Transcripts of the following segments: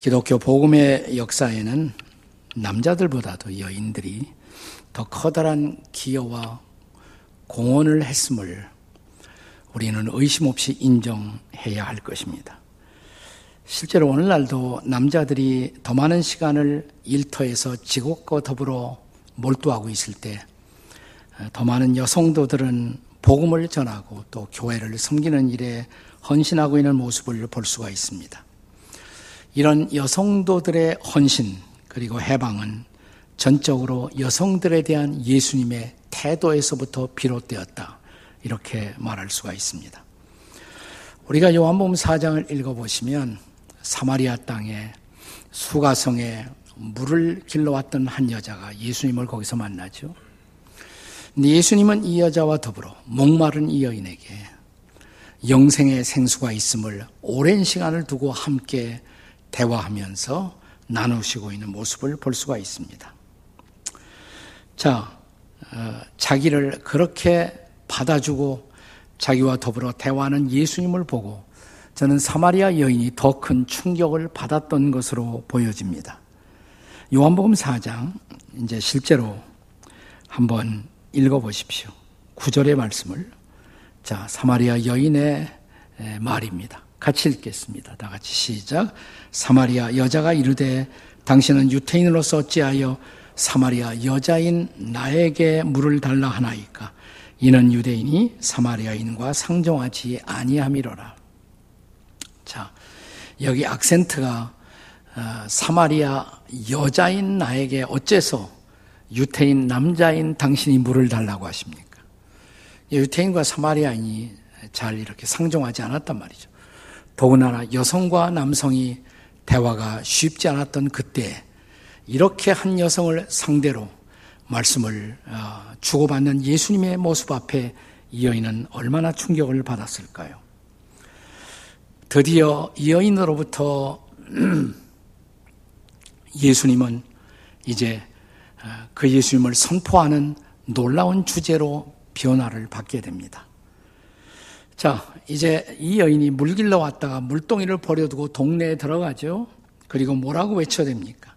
기독교 복음의 역사에는 남자들보다도 여인들이 더 커다란 기여와 공헌을 했음을 우리는 의심 없이 인정해야 할 것입니다. 실제로 오늘날도 남자들이 더 많은 시간을 일터에서 지옥과 더불어 몰두하고 있을 때 더 많은 여성도들은 복음을 전하고 또 교회를 섬기는 일에 헌신하고 있는 모습을 볼 수가 있습니다. 이런 여성도들의 헌신 그리고 해방은 전적으로 여성들에 대한 예수님의 태도에서부터 비롯되었다. 이렇게 말할 수가 있습니다. 우리가 요한복음 4장을 읽어보시면 사마리아 땅에 수가성에 물을 길러왔던 한 여자가 예수님을 거기서 만나죠. 예수님은 이 여자와 더불어 목마른 이 여인에게 영생의 생수가 있음을 오랜 시간을 두고 함께 대화하면서 나누시고 있는 모습을 볼 수가 있습니다. 자, 어, 자기를 그렇게 받아주고 자기와 더불어 대화하는 예수님을 보고 저는 사마리아 여인이 더 큰 충격을 받았던 것으로 보여집니다. 요한복음 4장 이제 실제로 한번 읽어 보십시오. 9절의 말씀을 자, 사마리아 여인의 말입니다. 같이 읽겠습니다. 다 같이 시작. 사마리아 여자가 이르되 당신은 유태인으로서 어찌하여 사마리아 여자인 나에게 물을 달라 하나이까? 이는 유대인이 사마리아인과 상종하지 아니함이로라. 자, 여기 악센트가 어, 사마리아 여자인 나에게 어째서 유태인 남자인 당신이 물을 달라고 하십니까? 유태인과 사마리아인이 잘 이렇게 상종하지 않았단 말이죠. 더군다나 여성과 남성이 대화가 쉽지 않았던 그때 이렇게 한 여성을 상대로 말씀을 어, 주고받는 예수님의 모습 앞에 이 여인은 얼마나 충격을 받았을까요? 드디어 이 여인으로부터 예수님은 이제 어, 그 예수님을 선포하는 놀라운 주제로 변화를 받게 됩니다. 자, 이제 이 여인이 물 길러 왔다가 물동이를 버려두고 동네에 들어가죠. 그리고 뭐라고 외쳐야 됩니까?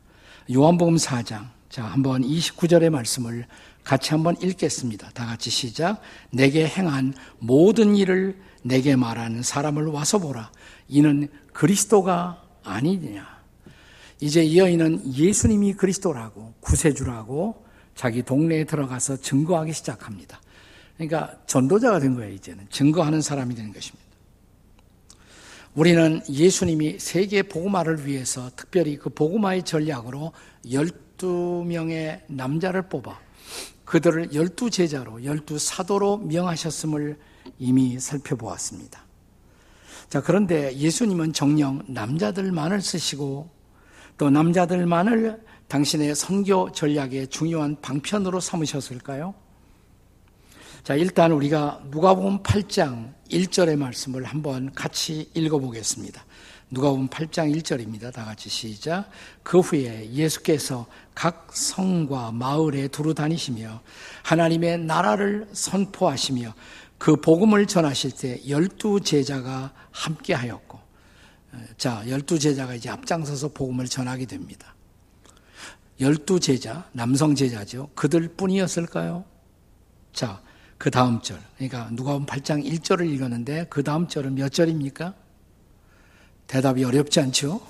요한복음 4장. 자, 한번 29절의 말씀을 같이 한번 읽겠습니다. 다 같이 시작. 내게 행한 모든 일을 내게 말하는 사람을 와서 보라. 이는 그리스도가 아니냐. 이제 이 여인은 예수님이 그리스도라고 구세주라고 자기 동네에 들어가서 증거하기 시작합니다. 그러니까 전도자가 된 거예요, 이제는. 증거하는 사람이 되는 것입니다. 우리는 예수님이 세계 복음화를 위해서 특별히 그 복음화의 전략으로 12명의 남자를 뽑아 그들을 열두 제자로, 열두 사도로 명하셨음을 이미 살펴보았습니다. 자, 그런데 예수님은 정령 남자들만을 쓰시고 또 남자들만을 당신의 선교 전략의 중요한 방편으로 삼으셨을까요? 자, 일단 우리가 누가복음 8장 1절의 말씀을 한번 같이 읽어 보겠습니다. 누가복음 8장 1절입니다. 다 같이 시작. 그 후에 예수께서 각 성과 마을에 두루 다니시며 하나님의 나라를 선포하시며 그 복음을 전하실 때 열두 제자가 함께 하였고 자, 열두 제자가 이제 앞장서서 복음을 전하게 됩니다. 열두 제자, 남성 제자죠. 그들 뿐이었을까요? 자, 그 다음 절. 그러니까 누가복음 8장 1절을 읽었는데 그 다음 절은 몇 절입니까? 대답이 어렵지 않죠?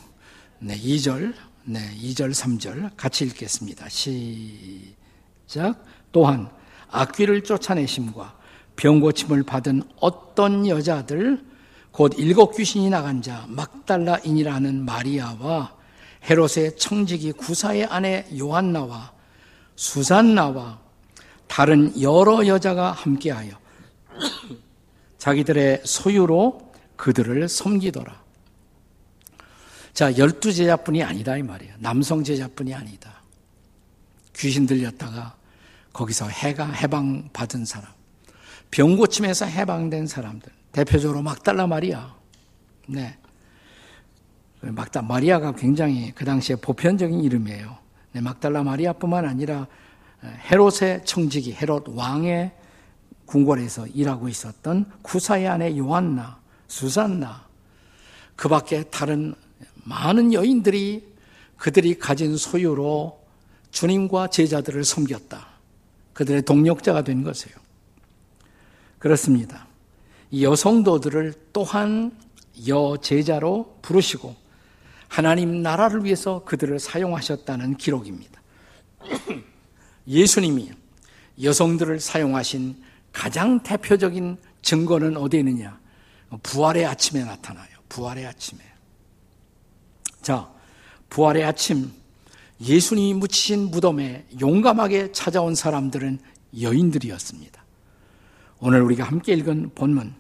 네, 2절. 네, 2절, 3절 같이 읽겠습니다. 시작. 또한 악귀를 쫓아내심과 병 고침을 받은 어떤 여자들 곧 일곱 귀신이 나간 자 막달라인이라는 마리아와 헤롯의 청지기 구사의 아내 요한나와 수산나와 다른 여러 여자가 함께하여 자기들의 소유로 그들을 섬기더라. 자, 열두 제자뿐이 아니다 이 말이에요. 남성 제자뿐이 아니다. 귀신 들렸다가 거기서 해가 해방 받은 사람, 병 고침에서 해방된 사람들, 대표적으로 막달라 마리아. 네. 막달 마리아가 굉장히 그 당시에 보편적인 이름이에요. 네, 막달라 마리아뿐만 아니라 헤롯의 청지기, 헤롯 왕의 궁궐에서 일하고 있었던 구사의 아내 요한나, 수산나, 그 밖에 다른 많은 여인들이 그들이 가진 소유로 주님과 제자들을 섬겼다. 그들의 동력자가 된 것이에요. 그렇습니다. 이 여성도들을 또한 여제자로 부르시고 하나님 나라를 위해서 그들을 사용하셨다는 기록입니다. 예수님이 여성들을 사용하신 가장 대표적인 증거는 어디에 있느냐? 부활의 아침에 나타나요. 부활의 아침에. 자, 부활의 아침, 예수님이 묻히신 무덤에 용감하게 찾아온 사람들은 여인들이었습니다. 오늘 우리가 함께 읽은 본문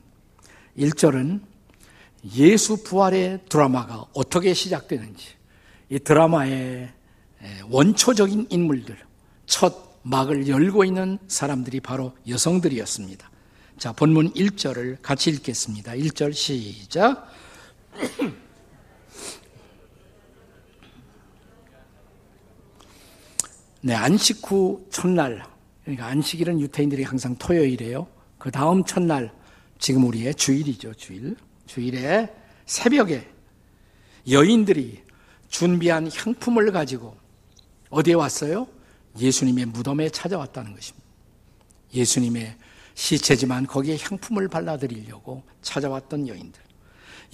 1절은 예수 부활의 드라마가 어떻게 시작되는지 이 드라마의 원초적인 인물들, 첫 막을 열고 있는 사람들이 바로 여성들이었습니다. 자, 본문 1절을 같이 읽겠습니다. 1절 시작. 네, 안식 후 첫날, 그러니까 안식일은 유태인들이 항상 토요일이에요. 그 다음 첫날, 지금 우리의 주일이죠, 주일. 주일에 새벽에 여인들이 준비한 향품을 가지고 어디에 왔어요? 예수님의 무덤에 찾아왔다는 것입니다. 예수님의 시체지만 거기에 향품을 발라드리려고 찾아왔던 여인들.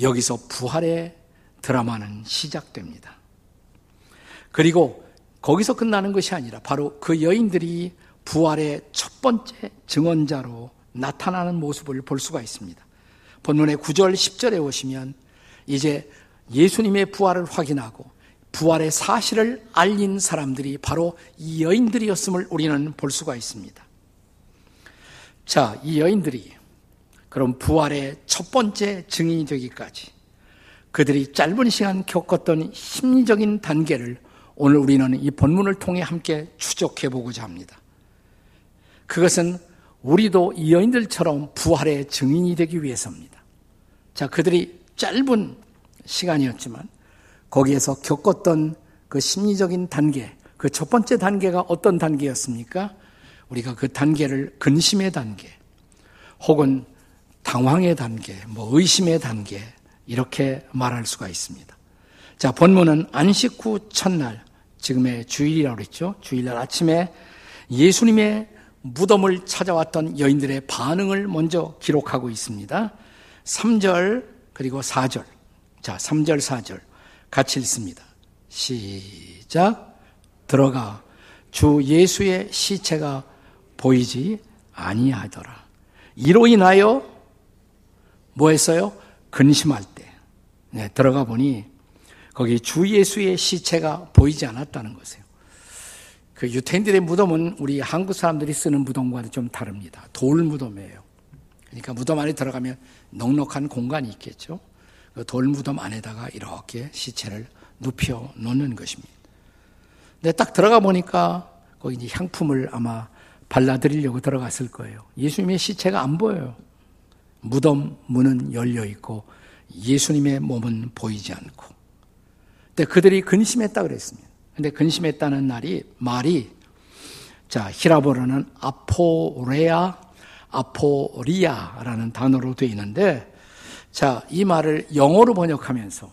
여기서 부활의 드라마는 시작됩니다. 그리고 거기서 끝나는 것이 아니라 바로 그 여인들이 부활의 첫 번째 증언자로 나타나는 모습을 볼 수가 있습니다. 본문의 9절, 10절에 오시면 이제 예수님의 부활을 확인하고 부활의 사실을 알린 사람들이 바로 이 여인들이었음을 우리는 볼 수가 있습니다. 자, 이 여인들이 그럼 부활의 첫 번째 증인이 되기까지 그들이 짧은 시간 겪었던 심리적인 단계를 오늘 우리는 이 본문을 통해 함께 추적해 보고자 합니다. 그것은 우리도 이 여인들처럼 부활의 증인이 되기 위해서입니다. 자, 그들이 짧은 시간이었지만 거기에서 겪었던 그 심리적인 단계, 그 첫 번째 단계가 어떤 단계였습니까? 우리가 그 단계를 근심의 단계, 혹은 당황의 단계, 뭐 의심의 단계, 이렇게 말할 수가 있습니다. 자, 본문은 안식 후 첫날, 지금의 주일이라고 그랬죠. 주일날 아침에 예수님의 무덤을 찾아왔던 여인들의 반응을 먼저 기록하고 있습니다. 3절 그리고 4절. 자, 3절 4절 같이 읽습니다. 시작. 들어가 주 예수의 시체가 보이지 아니하더라. 이로 인하여 뭐 했어요? 근심할 때. 네, 들어가 보니 거기 주 예수의 시체가 보이지 않았다는 것이에요. 그 유태인들의 무덤은 우리 한국 사람들이 쓰는 무덤과는 좀 다릅니다. 돌 무덤이에요. 그러니까 무덤 안에 들어가면 넉넉한 공간이 있겠죠. 그돌 무덤 안에다가 이렇게 시체를 눕혀 놓는 것입니다. 근데 딱 들어가 보니까 거기 이제 향품을 아마 발라드리려고 들어갔을 거예요. 예수님의 시체가 안 보여요. 무덤 문은 열려 있고 예수님의 몸은 보이지 않고. 근데 그들이 근심했다 그랬습니다. 근데 근심했다는 날이 말이 자 히라보로는 아포레아 아포리아라는 단어로 되어 있는데 자 이 말을 영어로 번역하면서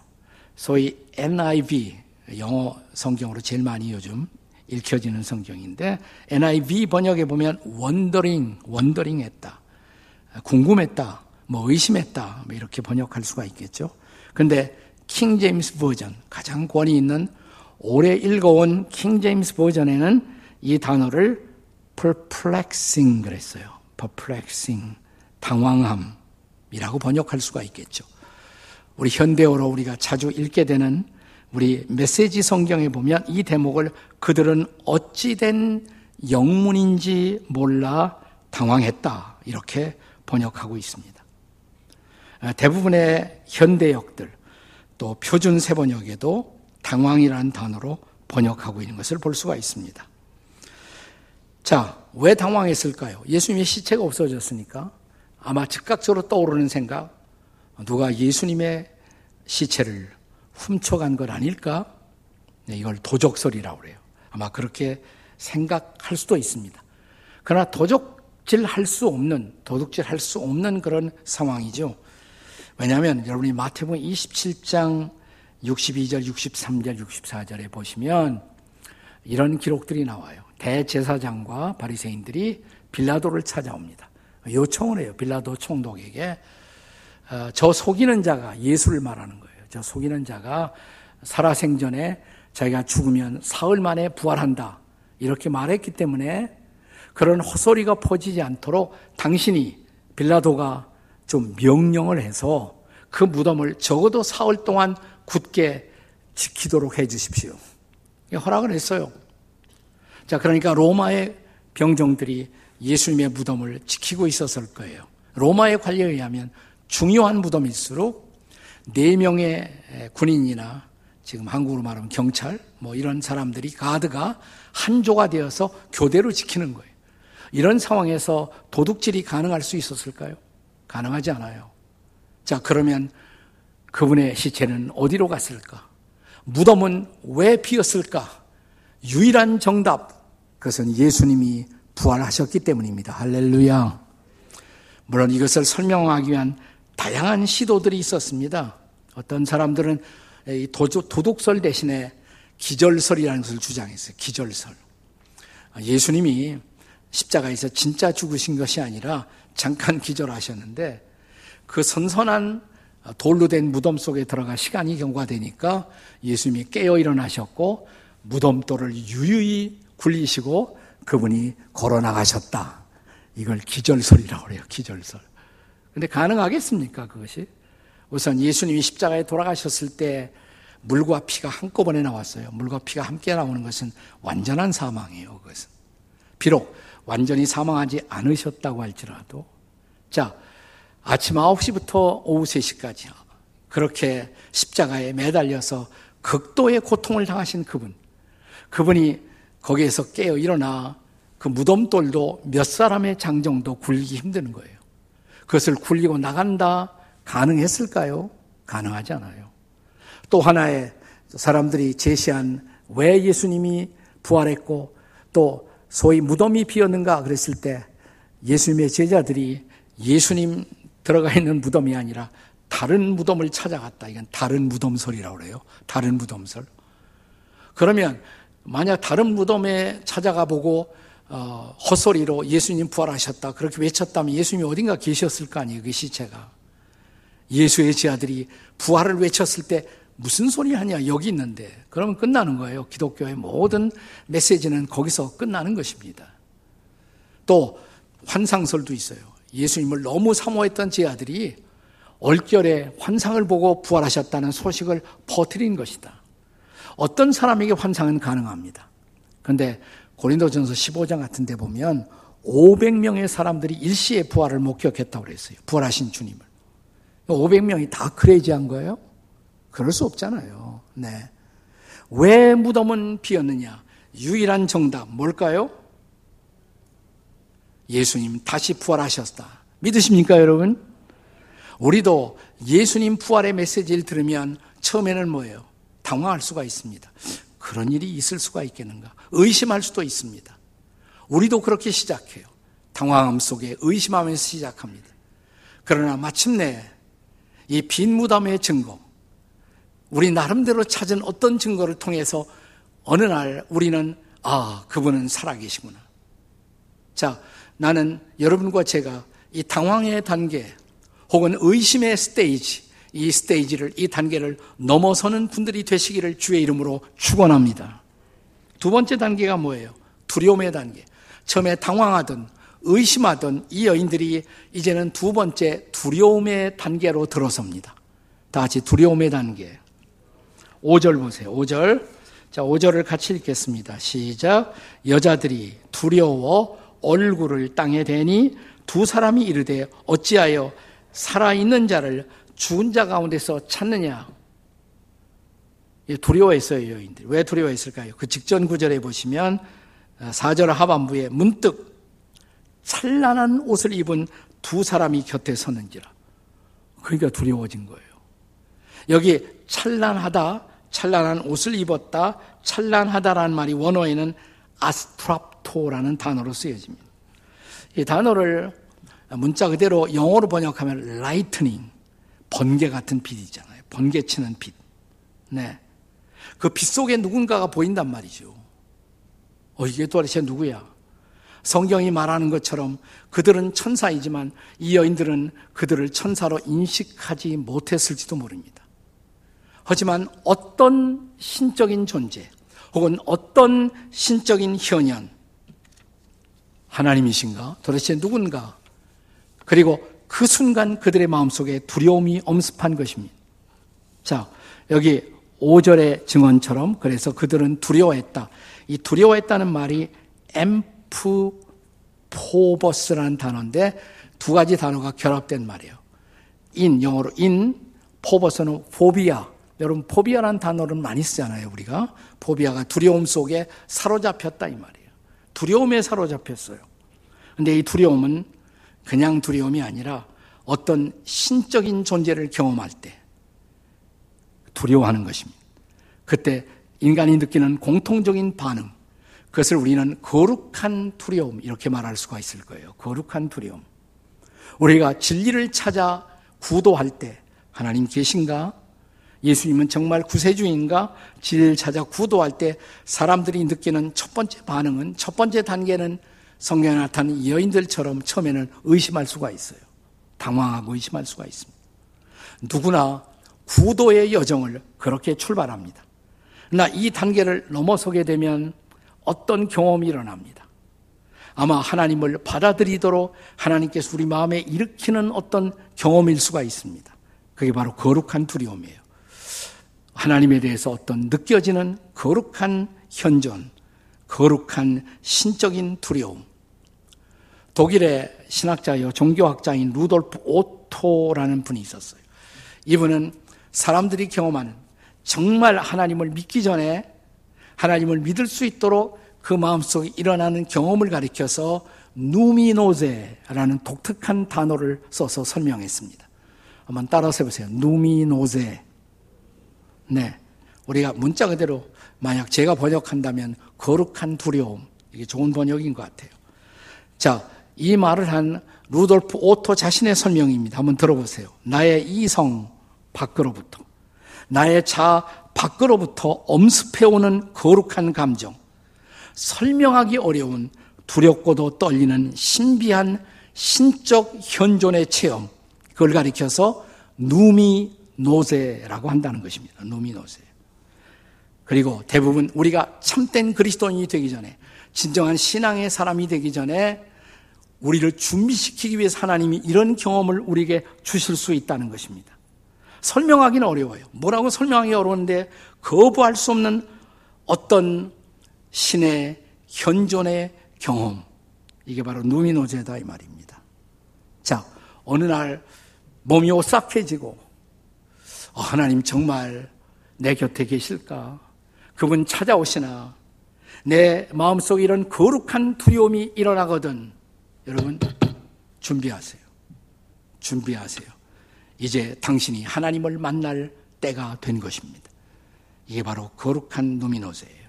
소위 NIV 영어 성경으로 제일 많이 요즘 읽혀지는 성경인데 NIV 번역에 보면 wondering wondering 했다 궁금했다 뭐 의심했다 뭐 이렇게 번역할 수가 있겠죠. 근데 킹 제임스 버전 가장 권위 있는 오래 읽어온 킹 제임스 버전에는 이 단어를 perplexing 그랬어요. perplexing, 당황함 이라고 번역할 수가 있겠죠. 우리 현대어로 우리가 자주 읽게 되는 우리 메시지 성경에 보면 이 대목을 그들은 어찌된 영문인지 몰라 당황했다. 이렇게 번역하고 있습니다. 대부분의 현대역들 또 표준 세번역에도 당황이라는 단어로 번역하고 있는 것을 볼 수가 있습니다. 자, 왜 당황했을까요? 예수님의 시체가 없어졌으니까 아마 즉각적으로 떠오르는 생각, 누가 예수님의 시체를 훔쳐간 것 아닐까? 네, 이걸 도적설이라고 그래요. 아마 그렇게 생각할 수도 있습니다. 그러나 도적질 할 수 없는, 도둑질 할 수 없는 그런 상황이죠. 왜냐하면 여러분이 마태복음 27장 62절, 63절, 64절에 보시면 이런 기록들이 나와요. 대제사장과 바리새인들이 빌라도를 찾아옵니다. 요청을 해요. 빌라도 총독에게 어, 저 속이는 자가 예수를 말하는 거예요. 저 속이는 자가 살아생전에 자기가 죽으면 사흘 만에 부활한다. 이렇게 말했기 때문에 그런 헛소리가 퍼지지 않도록 당신이 빌라도가 좀 명령을 해서 그 무덤을 적어도 사흘 동안 굳게 지키도록 해 주십시오. 허락을 했어요. 자, 그러니까 로마의 병정들이 예수님의 무덤을 지키고 있었을 거예요. 로마의 관리에 의하면 중요한 무덤일수록 네 명의 군인이나 지금 한국으로 말하면 경찰 뭐 이런 사람들이 가드가 한조가 되어서 교대로 지키는 거예요. 이런 상황에서 도둑질이 가능할 수 있었을까요? 가능하지 않아요. 자, 그러면 그분의 시체는 어디로 갔을까? 무덤은 왜 비었을까? 유일한 정답, 그것은 예수님이 부활하셨기 때문입니다. 할렐루야. 물론 이것을 설명하기 위한 다양한 시도들이 있었습니다. 어떤 사람들은 도둑설 대신에 기절설이라는 것을 주장했어요. 기절설. 예수님이 십자가에서 진짜 죽으신 것이 아니라 잠깐 기절하셨는데 그 선선한 돌로 된 무덤 속에 들어가 시간이 경과되니까 예수님이 깨어 일어나셨고 무덤돌을 유유히 굴리시고 그분이 걸어 나가셨다. 이걸 기절설이라고 그래요. 기절설. 근데 가능하겠습니까? 그것이? 우선 예수님이 십자가에 돌아가셨을 때 물과 피가 한꺼번에 나왔어요. 물과 피가 함께 나오는 것은 완전한 사망이에요. 그것은. 비록 완전히 사망하지 않으셨다고 할지라도. 자, 아침 9시부터 오후 3시까지 그렇게 십자가에 매달려서 극도의 고통을 당하신 그분. 그분이 거기에서 깨어 일어나 그 무덤돌도 몇 사람의 장 정도 굴리기 힘드는 거예요. 그것을 굴리고 나간다 가능했을까요? 가능하지 않아요. 또 하나의 사람들이 제시한 왜 예수님이 부활했고 또 소위 무덤이 비었는가 그랬을 때 예수님의 제자들이 예수님 들어가 있는 무덤이 아니라 다른 무덤을 찾아갔다. 이건 다른 무덤설이라고 그래요. 다른 무덤설. 그러면 만약 다른 무덤에 찾아가 보고 어, 헛소리로 예수님 부활하셨다 그렇게 외쳤다면 예수님이 어딘가 계셨을 거 아니에요. 그 시체가. 예수의 제자들이 부활을 외쳤을 때 무슨 소리 하냐 여기 있는데 그러면 끝나는 거예요. 기독교의 모든 메시지는 거기서 끝나는 것입니다. 또 환상설도 있어요. 예수님을 너무 사모했던 제 아들이 얼결에 환상을 보고 부활하셨다는 소식을 퍼뜨린 것이다. 어떤 사람에게 환상은 가능합니다. 그런데 고린도전서 15장 같은 데 보면 500명의 사람들이 일시에 부활을 목격했다고 그랬어요. 부활하신 주님을. 500명이 다 크레이지한 거예요? 그럴 수 없잖아요. 네. 왜 무덤은 비었느냐? 유일한 정답 뭘까요? 예수님 다시 부활하셨다. 믿으십니까, 여러분? 우리도 예수님 부활의 메시지를 들으면 처음에는 뭐예요? 당황할 수가 있습니다. 그런 일이 있을 수가 있겠는가? 의심할 수도 있습니다. 우리도 그렇게 시작해요. 당황함 속에 의심하면서 시작합니다. 그러나 마침내 이 빈 무덤의 증거, 우리 나름대로 찾은 어떤 증거를 통해서 어느 날 우리는 아, 그분은 살아계시구나. 자, 나는 여러분과 제가 이 당황의 단계 혹은 의심의 스테이지, 이 스테이지를, 이 단계를 넘어서는 분들이 되시기를 주의 이름으로 축원합니다. 두 번째 단계가 뭐예요? 두려움의 단계. 처음에 당황하던 의심하던 이 여인들이 이제는 두 번째 두려움의 단계로 들어섭니다. 다 같이 두려움의 단계. 5절 보세요. 5절. 자, 5절을 같이 읽겠습니다. 시작. 여자들이 두려워 얼굴을 땅에 대니 두 사람이 이르되 어찌하여 살아있는 자를 죽은 자 가운데서 찾느냐. 두려워했어요, 여인들이. 왜 두려워했을까요? 그 직전 구절에 보시면 4절 하반부에 문득 찬란한 옷을 입은 두 사람이 곁에 서는지라. 그러니까 두려워진 거예요. 여기 찬란하다, 찬란한 옷을 입었다, 찬란하다라는 말이 원어에는 아스트랍토라는 단어로 쓰여집니다. 이 단어를 문자 그대로 영어로 번역하면 lightning, 번개 같은 빛이잖아요. 번개 치는 빛. 네. 그 빛 속에 누군가가 보인단 말이죠. 어, 이게 도대체 누구야? 성경이 말하는 것처럼 그들은 천사이지만 이 여인들은 그들을 천사로 인식하지 못했을지도 모릅니다. 하지만 어떤 신적인 존재 혹은 어떤 신적인 현현 하나님이신가? 도대체 누군가? 그리고 그 순간 그들의 마음속에 두려움이 엄습한 것입니다. 자, 여기 5절의 증언처럼 그래서 그들은 두려워했다. 이 두려워했다는 말이 emphobos라는 단어인데 두 가지 단어가 결합된 말이에요. in, 영어로 in, phobos는 phobia. 여러분, phobia라는 단어를 많이 쓰잖아요, 우리가. phobia가 두려움 속에 사로잡혔다, 이 말이에요. 두려움에 사로잡혔어요. 근데 이 두려움은 그냥 두려움이 아니라 어떤 신적인 존재를 경험할 때 두려워하는 것입니다. 그때 인간이 느끼는 공통적인 반응, 그것을 우리는 거룩한 두려움, 이렇게 말할 수가 있을 거예요. 거룩한 두려움. 우리가 진리를 찾아 구도할 때, 하나님 계신가? 예수님은 정말 구세주인가? 진리를 찾아 구도할 때 사람들이 느끼는 첫 번째 반응은, 첫 번째 단계는 성경에 나타난 여인들처럼 처음에는 의심할 수가 있어요. 당황하고 의심할 수가 있습니다. 누구나 구도의 여정을 그렇게 출발합니다. 그러나 이 단계를 넘어서게 되면 어떤 경험이 일어납니다. 아마 하나님을 받아들이도록 하나님께서 우리 마음에 일으키는 어떤 경험일 수가 있습니다. 그게 바로 거룩한 두려움이에요. 하나님에 대해서 어떤 느껴지는 거룩한 현존, 거룩한 신적인 두려움. 독일의 신학자요, 종교학자인 루돌프 오토라는 분이 있었어요. 이분은 사람들이 경험하는 정말 하나님을 믿기 전에 하나님을 믿을 수 있도록 그 마음속에 일어나는 경험을 가리켜서 누미노제라는 독특한 단어를 써서 설명했습니다. 한번 따라서 해보세요. Numinose. 네. 우리가 문자 그대로 만약 제가 번역한다면 거룩한 두려움. 이게 좋은 번역인 것 같아요. 자, 이 말을 한 루돌프 오토 자신의 설명입니다. 한번 들어보세요. 나의 이성 밖으로부터, 나의 자아 밖으로부터 엄습해오는 거룩한 감정, 설명하기 어려운 두렵고도 떨리는 신비한 신적 현존의 체험, 그걸 가리켜서 누미노제라고 한다는 것입니다. 누미노제. 그리고 대부분 우리가 참된 그리스도인이 되기 전에, 진정한 신앙의 사람이 되기 전에 우리를 준비시키기 위해서 하나님이 이런 경험을 우리에게 주실 수 있다는 것입니다. 설명하기는 어려워요. 뭐라고 설명하기 어려운데 거부할 수 없는 어떤 신의 현존의 경험. 이게 바로 누미노제다 이 말입니다. 자, 어느 날 몸이 오싹해지고 어, 하나님 정말 내 곁에 계실까? 그분 찾아오시나? 내 마음속에 이런 거룩한 두려움이 일어나거든. 여러분 준비하세요. 준비하세요. 이제 당신이 하나님을 만날 때가 된 것입니다. 이게 바로 거룩한 누미노세예요.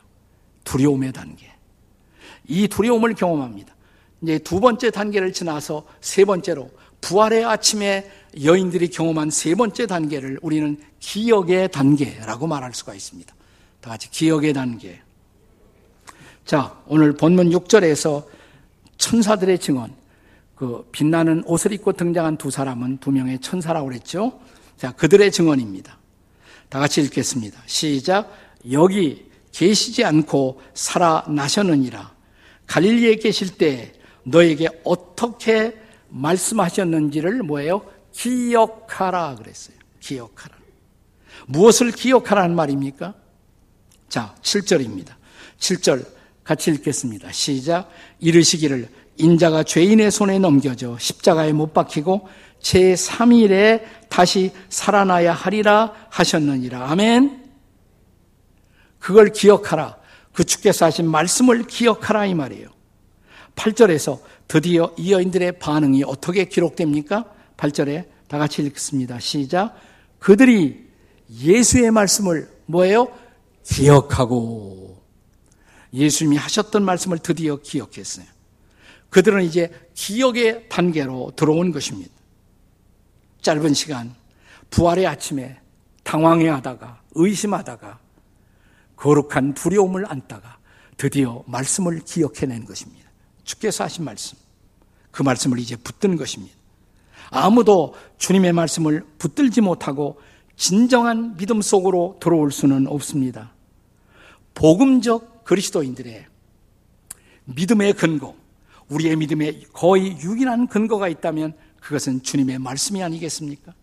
두려움의 단계. 이 두려움을 경험합니다. 이제 두 번째 단계를 지나서 세 번째로 부활의 아침에 여인들이 경험한 세 번째 단계를 우리는 기억의 단계라고 말할 수가 있습니다. 다 같이 기억의 단계. 자, 오늘 본문 6절에서 천사들의 증언, 그 빛나는 옷을 입고 등장한 두 사람은 두 명의 천사라고 그랬죠. 자, 그들의 증언입니다. 다 같이 읽겠습니다. 시작. 여기 계시지 않고 살아나셨느니라. 갈릴리에 계실 때 너에게 어떻게 말씀하셨는지를 뭐예요? 기억하라 그랬어요. 기억하라. 무엇을 기억하라는 말입니까? 자, 7절입니다. 7절 같이 읽겠습니다. 시작. 이르시기를 인자가 죄인의 손에 넘겨져 십자가에 못 박히고 제3일에 다시 살아나야 하리라 하셨느니라. 아멘. 그걸 기억하라. 그 주께서 하신 말씀을 기억하라 이 말이에요. 8절에서 드디어 이 여인들의 반응이 어떻게 기록됩니까? 8절에 다 같이 읽습니다. 시작. 그들이 예수의 말씀을 뭐예요? 기억하고 예수님이 하셨던 말씀을 드디어 기억했어요. 그들은 이제 기억의 단계로 들어온 것입니다. 짧은 시간, 부활의 아침에 당황해 하다가, 의심하다가 거룩한 두려움을 안다가 드디어 말씀을 기억해낸 것입니다. 주께서 하신 말씀. 그 말씀을 이제 붙든 것입니다. 아무도 주님의 말씀을 붙들지 못하고 진정한 믿음 속으로 들어올 수는 없습니다. 복음적 그리스도인들의 믿음의 근거, 우리의 믿음에 거의 유일한 근거가 있다면 그것은 주님의 말씀이 아니겠습니까?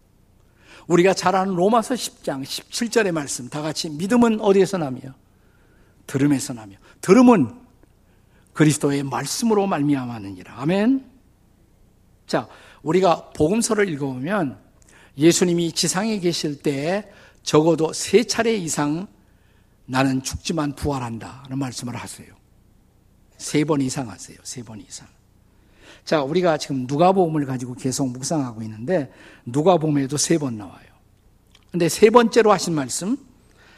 우리가 잘 아는 로마서 10장 17절의 말씀 다 같이 믿음은 어디에서 나며 들음에서 나며 들음은 그리스도의 말씀으로 말미암았느니라. 아멘. 자, 우리가 복음서를 읽어보면 예수님이 지상에 계실 때 적어도 세 차례 이상 나는 죽지만 부활한다는 말씀을 하세요. 세 번 이상 하세요. 세 번 이상. 자, 우리가 지금 누가복음을 가지고 계속 묵상하고 있는데 누가복음에도 세 번 나와요. 근데 세 번째로 하신 말씀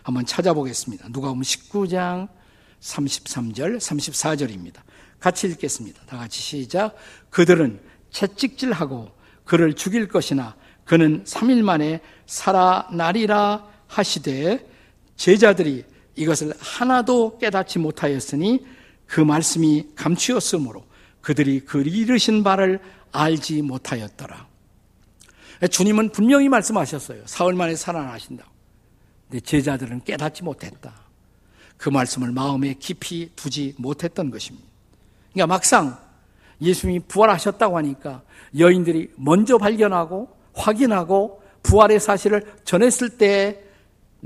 한번 찾아보겠습니다. 누가복음 19장 33절, 34절입니다. 같이 읽겠습니다. 다 같이 시작. 그들은 채찍질하고 그를 죽일 것이나 그는 3일 만에 살아나리라 하시되 제자들이 이것을 하나도 깨닫지 못하였으니 그 말씀이 감추었으므로 그들이 그 이르신 바를 알지 못하였더라. 주님은 분명히 말씀하셨어요. 사흘 만에 살아나신다고. 근데 제자들은 깨닫지 못했다. 그 말씀을 마음에 깊이 두지 못했던 것입니다. 그러니까 막상 예수님이 부활하셨다고 하니까 여인들이 먼저 발견하고 확인하고 부활의 사실을 전했을 때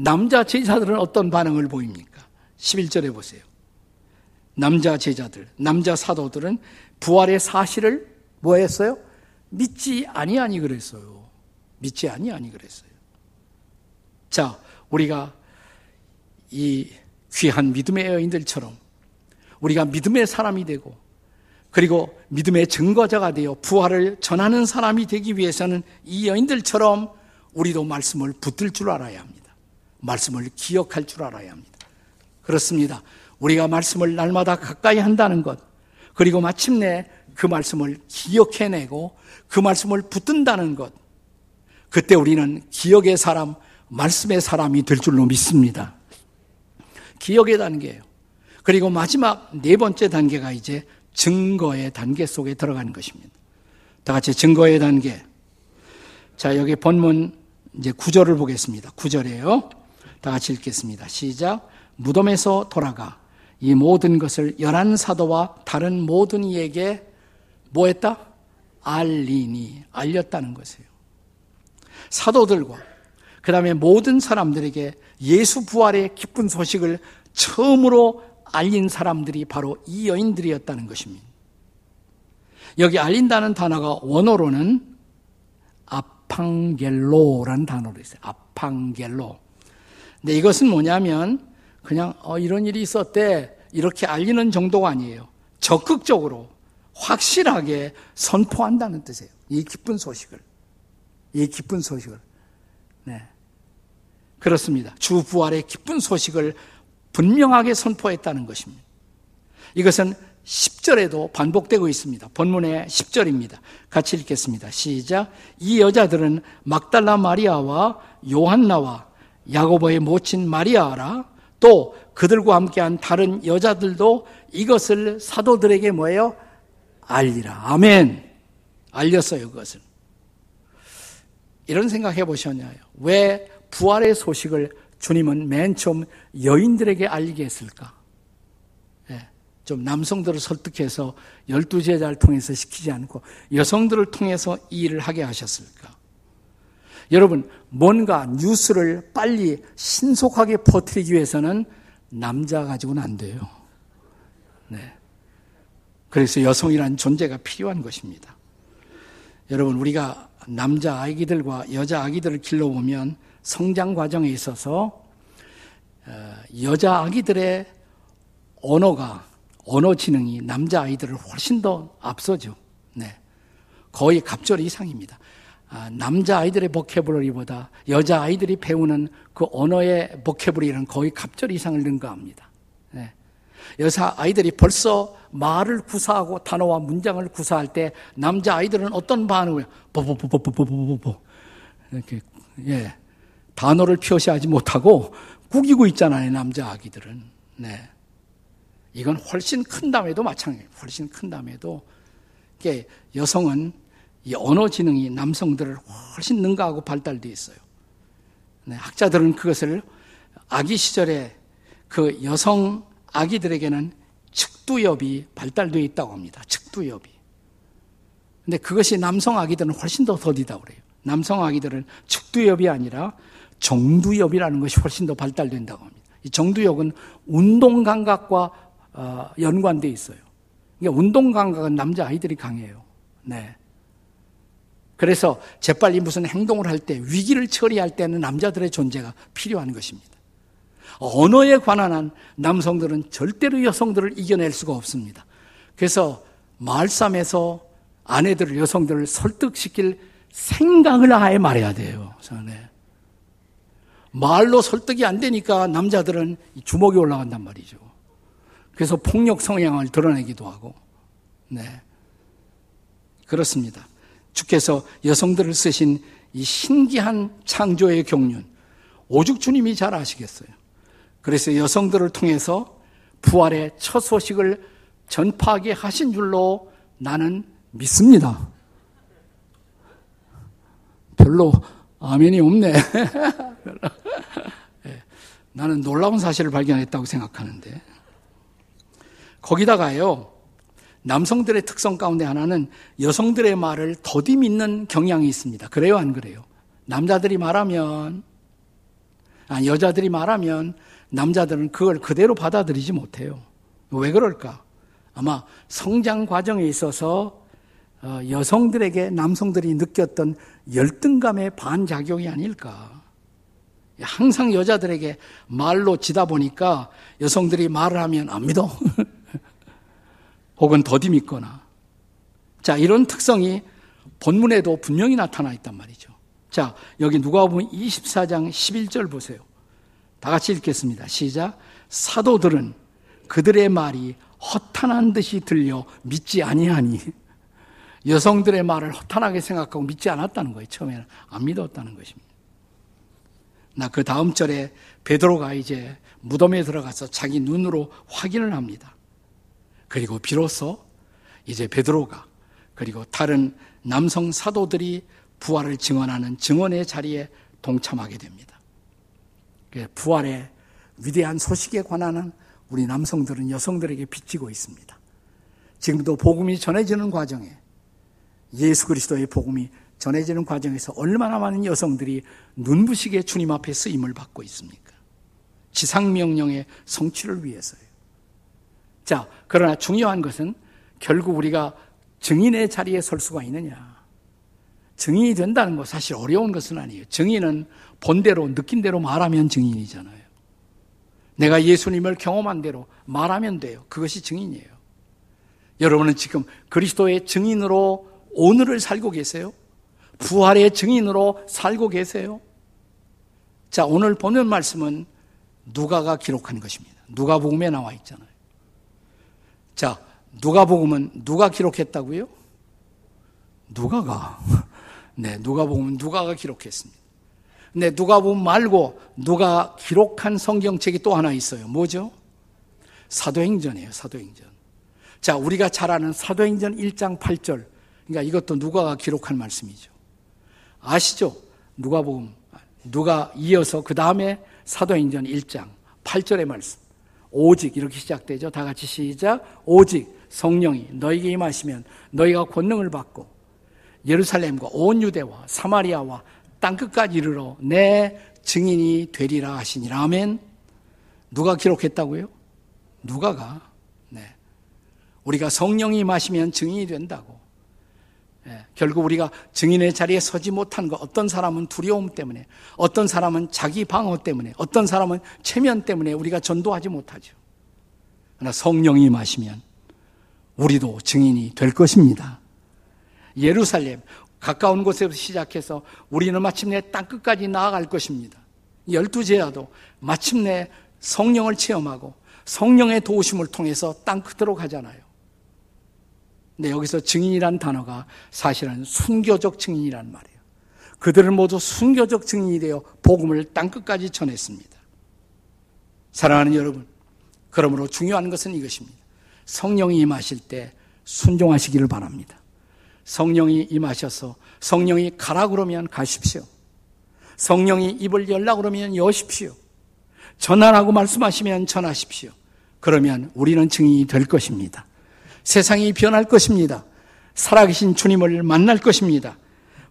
남자 제자들은 어떤 반응을 보입니까? 11절에 보세요. 남자 제자들, 남자 사도들은 부활의 사실을 뭐 했어요? 믿지 아니하니 그랬어요. 믿지 아니하니 그랬어요. 자, 우리가 이 귀한 믿음의 여인들처럼 우리가 믿음의 사람이 되고 그리고 믿음의 증거자가 되어 부활을 전하는 사람이 되기 위해서는 이 여인들처럼 우리도 말씀을 붙들 줄 알아야 합니다. 말씀을 기억할 줄 알아야 합니다. 그렇습니다. 우리가 말씀을 날마다 가까이 한다는 것, 그리고 마침내 그 말씀을 기억해내고 그 말씀을 붙든다는 것, 그때 우리는 기억의 사람, 말씀의 사람이 될 줄로 믿습니다. 기억의 단계예요. 그리고 마지막 네 번째 단계가 이제 증거의 단계 속에 들어가는 것입니다. 다 같이 증거의 단계. 자, 여기 본문 이제 구절을 보겠습니다. 구절이에요. 다 같이 읽겠습니다. 시작. 무덤에서 돌아가 이 모든 것을 열한 사도와 다른 모든 이에게 뭐 했다? 알리니, 알렸다는 것이에요. 사도들과 그 다음에 모든 사람들에게 예수 부활의 기쁜 소식을 처음으로 알린 사람들이 바로 이 여인들이었다는 것입니다. 여기 알린다는 단어가 원어로는 아팡겔로라는 단어로 있어요. 아팡겔로. 근데 이것은 뭐냐면 그냥 어, 이런 일이 있었대 이렇게 알리는 정도가 아니에요. 적극적으로 확실하게 선포한다는 뜻이에요. 이 기쁜 소식을. 이 기쁜 소식을. 네. 그렇습니다. 주 부활의 기쁜 소식을 분명하게 선포했다는 것입니다. 이것은 10절에도 반복되고 있습니다. 본문의 10절입니다. 같이 읽겠습니다. 시작. 이 여자들은 막달라 마리아와 요한나와 야고보의 모친 마리아라 또 그들과 함께한 다른 여자들도 이것을 사도들에게 뭐예요? 알리라. 아멘. 알렸어요, 그것을. 이런 생각 해 보셨냐요? 왜 부활의 소식을 주님은 맨 처음 여인들에게 알리게 했을까? 예, 좀 남성들을 설득해서 열두 제자를 통해서 시키지 않고 여성들을 통해서 이 일을 하게 하셨을까? 여러분, 뭔가 뉴스를 빨리 신속하게 퍼뜨리기 위해서는 남자 가지고는 안 돼요. 네. 그래서 여성이란 존재가 필요한 것입니다. 여러분, 우리가 남자 아기들과 여자 아기들을 길러보면 성장 과정에 있어서 어, 여자 아기들의 언어가 언어 지능이 남자 아이들을 훨씬 더 앞서죠. 네. 거의 갑절 이상입니다. 아, 남자 아이들의 보케블러리보다 여자 아이들이 배우는 그 언어의 보케블러리는 거의 갑절 이상을 능가합니다. 네. 여자 아이들이 벌써 말을 구사하고 단어와 문장을 구사할 때 남자 아이들은 어떤 반응을 보보보보보보보보 이렇게 예 단어를 표시하지 못하고 구기고 있잖아요, 남자 아기들은. 네. 이건 훨씬 큰 다음에도 마찬가지예요. 훨씬 큰 다음에도 여성은 이 언어 지능이 남성들을 훨씬 능가하고 발달되어 있어요. 네, 학자들은 그것을 아기 시절에 그 여성 아기들에게는 측두엽이 발달되어 있다고 합니다. 측두엽이. 근데 그것이 남성 아기들은 훨씬 더 더디다 그래요. 남성 아기들은 측두엽이 아니라 정두엽이라는 것이 훨씬 더 발달된다고 합니다. 이 정두엽은 운동 감각과 어, 연관돼 있어요. 그러니까 운동 감각은 남자 아이들이 강해요. 네. 그래서 재빨리 무슨 행동을 할 때 위기를 처리할 때는 남자들의 존재가 필요한 것입니다. 언어에 관한 한 남성들은 절대로 여성들을 이겨낼 수가 없습니다. 그래서 말싸움에서 아내들을 여성들을 설득시킬 생각을 아예 말해야 돼요. 네. 말로 설득이 안 되니까 남자들은 주먹이 올라간단 말이죠. 그래서 폭력 성향을 드러내기도 하고, 네. 그렇습니다. 주께서 여성들을 쓰신 이 신기한 창조의 경륜, 오죽 주님이 잘 아시겠어요. 그래서 여성들을 통해서 부활의 첫 소식을 전파하게 하신 줄로 나는 믿습니다. 별로 아멘이 없네. 예, 나는 놀라운 사실을 발견했다고 생각하는데. 거기다가요, 남성들의 특성 가운데 하나는 여성들의 말을 더디 믿는 경향이 있습니다. 그래요, 안 그래요? 남자들이 말하면, 아, 여자들이 말하면 남자들은 그걸 그대로 받아들이지 못해요. 왜 그럴까? 아마 성장 과정에 있어서 어, 여성들에게 남성들이 느꼈던 열등감의 반작용이 아닐까. 항상 여자들에게 말로 지다 보니까 여성들이 말을 하면 안 믿어. 혹은 더디 믿거나. 자, 이런 특성이 본문에도 분명히 나타나 있단 말이죠. 자, 여기 누가 보면 24장 11절 보세요. 다 같이 읽겠습니다. 시작. 사도들은 그들의 말이 허탄한 듯이 들려 믿지 아니하니 여성들의 말을 허탄하게 생각하고 믿지 않았다는 거예요. 처음에는 안 믿었다는 것입니다. 나 그 다음 절에 베드로가 이제 무덤에 들어가서 자기 눈으로 확인을 합니다. 그리고 비로소 이제 베드로가 그리고 다른 남성 사도들이 부활을 증언하는 증언의 자리에 동참하게 됩니다. 그 부활의 위대한 소식에 관한 우리 남성들은 여성들에게 비치고 있습니다. 지금도 복음이 전해지는 과정에 예수 그리스도의 복음이 전해지는 과정에서 얼마나 많은 여성들이 눈부시게 주님 앞에 쓰임을 받고 있습니까? 지상명령의 성취를 위해서요. 자, 그러나 중요한 것은 결국 우리가 증인의 자리에 설 수가 있느냐. 증인이 된다는 거 사실 어려운 것은 아니에요. 증인은 본대로, 느낀 대로 말하면 증인이잖아요. 내가 예수님을 경험한 대로 말하면 돼요. 그것이 증인이에요. 여러분은 지금 그리스도의 증인으로 오늘을 살고 계세요? 부활의 증인으로 살고 계세요? 자, 오늘 보는 말씀은 누가가 기록한 것입니다. 누가 복음에 나와 있잖아요. 자, 누가복음은 누가 기록했다고요? 누가가. 네, 누가복음은 누가가 기록했습니다. 근데 누가복음 말고 누가 기록한 성경책이 또 하나 있어요. 뭐죠? 사도행전이에요, 사도행전. 자, 우리가 잘 아는 사도행전 1장 8절. 그러니까 이것도 누가가 기록한 말씀이죠. 아시죠? 누가복음. 누가 이어서 그 다음에 사도행전 1장 8절의 말씀. 오직 이렇게 시작되죠. 다 같이 시작. 오직 성령이 너에게 임하시면 너희가 권능을 받고 예루살렘과 온 유대와 사마리아와 땅 끝까지 이르러 내 증인이 되리라 하시니라. 아멘. 누가 기록했다고요? 누가가. 네. 우리가 성령이 마시면 증인이 된다고. 예, 결국 우리가 증인의 자리에 서지 못한 것, 어떤 사람은 두려움 때문에, 어떤 사람은 자기 방어 때문에, 어떤 사람은 체면 때문에 우리가 전도하지 못하죠. 그러나 성령이 마시면 우리도 증인이 될 것입니다. 예루살렘, 가까운 곳에서 시작해서 우리는 마침내 땅끝까지 나아갈 것입니다. 열두 제야도 마침내 성령을 체험하고 성령의 도우심을 통해서 땅 끝으로 가잖아요. 근데 여기서 증인이란 단어가 사실은 순교적 증인이란 말이에요. 그들은 모두 순교적 증인이 되어 복음을 땅끝까지 전했습니다. 사랑하는 여러분, 그러므로 중요한 것은 이것입니다. 성령이 임하실 때 순종하시기를 바랍니다. 성령이 임하셔서 성령이 가라 그러면 가십시오. 성령이 입을 열라 그러면 여십시오. 전하라고 말씀하시면 전하십시오. 그러면 우리는 증인이 될 것입니다. 세상이 변할 것입니다. 살아계신 주님을 만날 것입니다.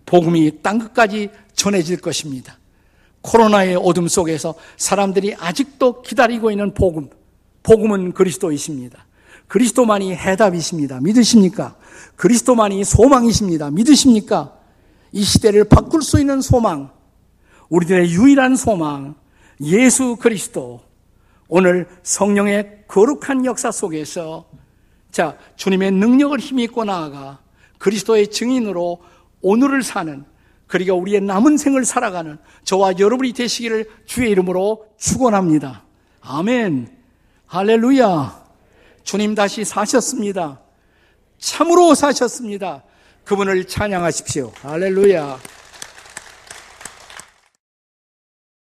복음이 땅 끝까지 전해질 것입니다. 코로나의 어둠 속에서 사람들이 아직도 기다리고 있는 복음, 복음은 그리스도이십니다. 그리스도만이 해답이십니다. 믿으십니까? 그리스도만이 소망이십니다. 믿으십니까? 이 시대를 바꿀 수 있는 소망, 우리들의 유일한 소망, 예수 그리스도. 오늘 성령의 거룩한 역사 속에서 자, 주님의 능력을 힘입고 나아가 그리스도의 증인으로 오늘을 사는 그리고 우리의 남은 생을 살아가는 저와 여러분이 되시기를 주의 이름으로 축원합니다. 아멘. 할렐루야. 주님 다시 사셨습니다. 참으로 사셨습니다. 그분을 찬양하십시오. 할렐루야.